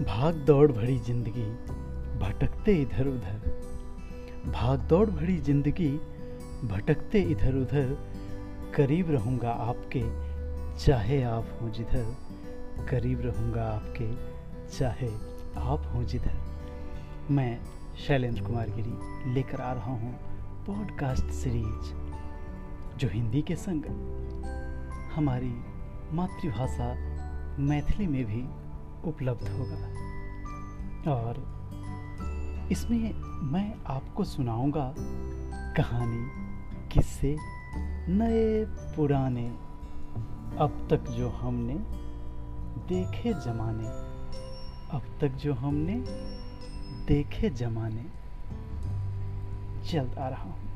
भाग दौड़ भरी ज़िंदगी भटकते इधर उधर। भाग दौड़ भरी ज़िंदगी भटकते इधर उधर। करीब रहूँगा आपके, चाहे आप हों जिधर। करीब रहूँगा आपके, चाहे आप हों जिधर। मैं शैलेंद्र कुमार गिरी लेकर आ रहा हूँ पॉडकास्ट सीरीज़, जो हिंदी के संग हमारी मातृभाषा मैथिली में भी उपलब्ध होगा। और इसमें मैं आपको सुनाऊँगा कहानी, किस्से नए, पुराने, अब तक जो हमने देखे जमाने, अब तक जो हमने देखे जमाने। जल्द आ रहा हूँ।